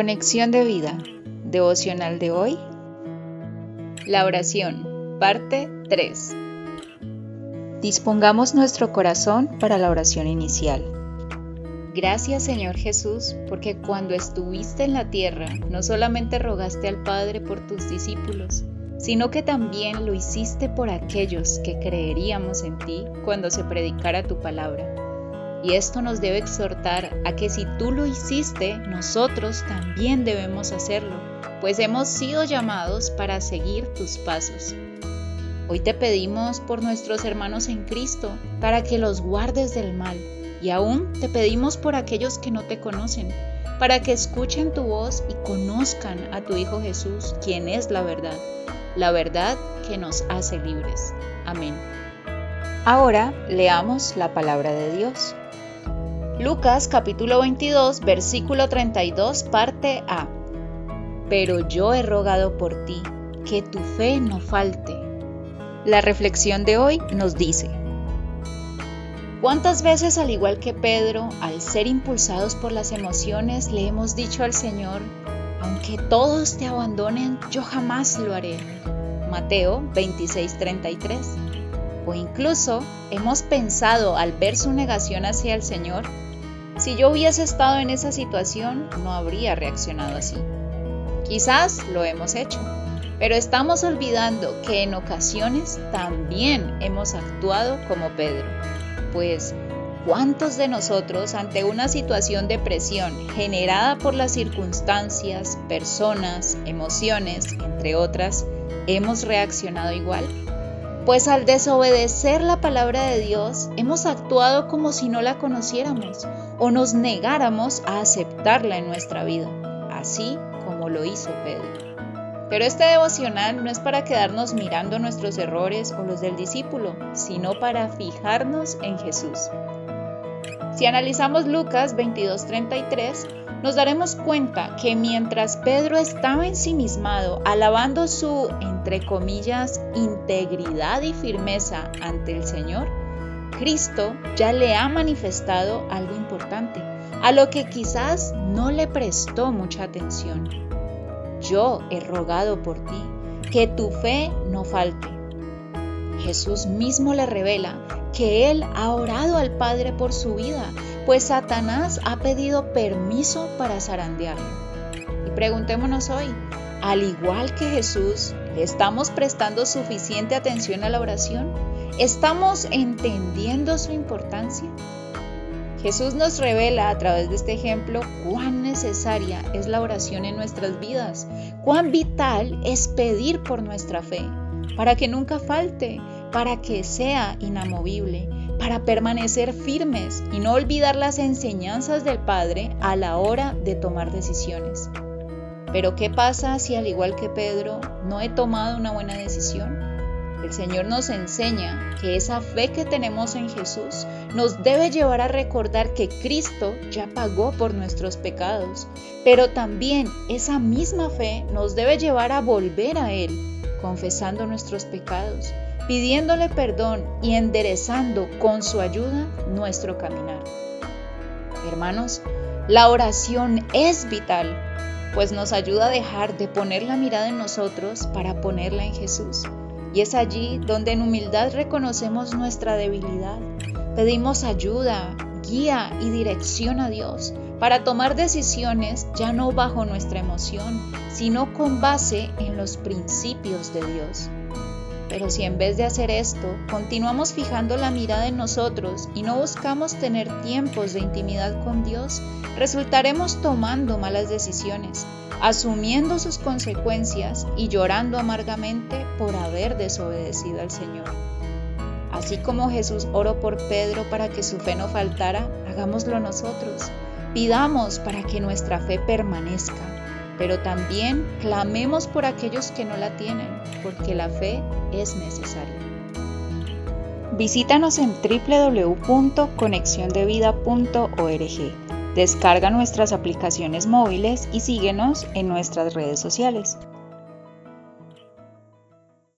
Conexión de vida, devocional de hoy. La oración, parte 3. Dispongamos nuestro corazón para la oración inicial. Gracias Señor Jesús, porque cuando estuviste en la tierra, no solamente rogaste al Padre por tus discípulos, sino que también lo hiciste por aquellos que creeríamos en ti cuando se predicara tu palabra. Y esto nos debe exhortar a que si tú lo hiciste, nosotros también debemos hacerlo, pues hemos sido llamados para seguir tus pasos. Hoy te pedimos por nuestros hermanos en Cristo, para que los guardes del mal, y aún te pedimos por aquellos que no te conocen, para que escuchen tu voz y conozcan a tu Hijo Jesús, quien es la verdad, la verdad que nos hace libres. Amén. Ahora leamos la palabra de Dios. Lucas capítulo 22, versículo 32, parte A. Pero yo he rogado por ti, que tu fe no falte. La reflexión de hoy nos dice, ¿Cuántas veces, al igual que Pedro, al ser impulsados por las emociones, le hemos dicho al Señor, aunque todos te abandonen, yo jamás lo haré? Mateo 26:33. O incluso hemos pensado al ver su negación hacia el Señor, si yo hubiese estado en esa situación, no habría reaccionado así. Quizás lo hemos hecho, pero estamos olvidando que en ocasiones también hemos actuado como Pedro. Pues, ¿cuántos de nosotros ante una situación de presión generada por las circunstancias, personas, emociones, entre otras, hemos reaccionado igual? Pues al desobedecer la palabra de Dios, hemos actuado como si no la conociéramos o nos negáramos a aceptarla en nuestra vida, así como lo hizo Pedro. Pero este devocional no es para quedarnos mirando nuestros errores o los del discípulo, sino para fijarnos en Jesús. Si analizamos Lucas 22:33, nos daremos cuenta que mientras Pedro estaba ensimismado, alabando su, entre comillas, integridad y firmeza ante el Señor, Cristo ya le ha manifestado algo importante, a lo que quizás no le prestó mucha atención. Yo he rogado por ti, que tu fe no falte. Jesús mismo le revela que Él ha orado al Padre por su vida, pues Satanás ha pedido permiso para zarandearlo. Y preguntémonos hoy, al igual que Jesús, ¿le estamos prestando suficiente atención a la oración? ¿Estamos entendiendo su importancia? Jesús nos revela a través de este ejemplo cuán necesaria es la oración en nuestras vidas, cuán vital es pedir por nuestra fe, para que nunca falte, para que sea inamovible, para permanecer firmes y no olvidar las enseñanzas del Padre a la hora de tomar decisiones. Pero ¿qué pasa si al igual que Pedro no he tomado una buena decisión? El Señor nos enseña que esa fe que tenemos en Jesús nos debe llevar a recordar que Cristo ya pagó por nuestros pecados, pero también esa misma fe nos debe llevar a volver a Él, confesando nuestros pecados, pidiéndole perdón y enderezando con su ayuda nuestro caminar. Hermanos, la oración es vital, pues nos ayuda a dejar de poner la mirada en nosotros para ponerla en Jesús. Y es allí donde en humildad reconocemos nuestra debilidad. Pedimos ayuda, guía y dirección a Dios para tomar decisiones ya no bajo nuestra emoción, sino con base en los principios de Dios. Pero si en vez de hacer esto, continuamos fijando la mirada en nosotros y no buscamos tener tiempos de intimidad con Dios, resultaremos tomando malas decisiones, asumiendo sus consecuencias y llorando amargamente por haber desobedecido al Señor. Así como Jesús oró por Pedro para que su fe no faltara, hagámoslo nosotros. Pidamos para que nuestra fe permanezca pero también clamemos por aquellos que no la tienen, porque la fe es necesaria. Visítanos en www.conexiondevida.org. Descarga nuestras aplicaciones móviles y síguenos en nuestras redes sociales.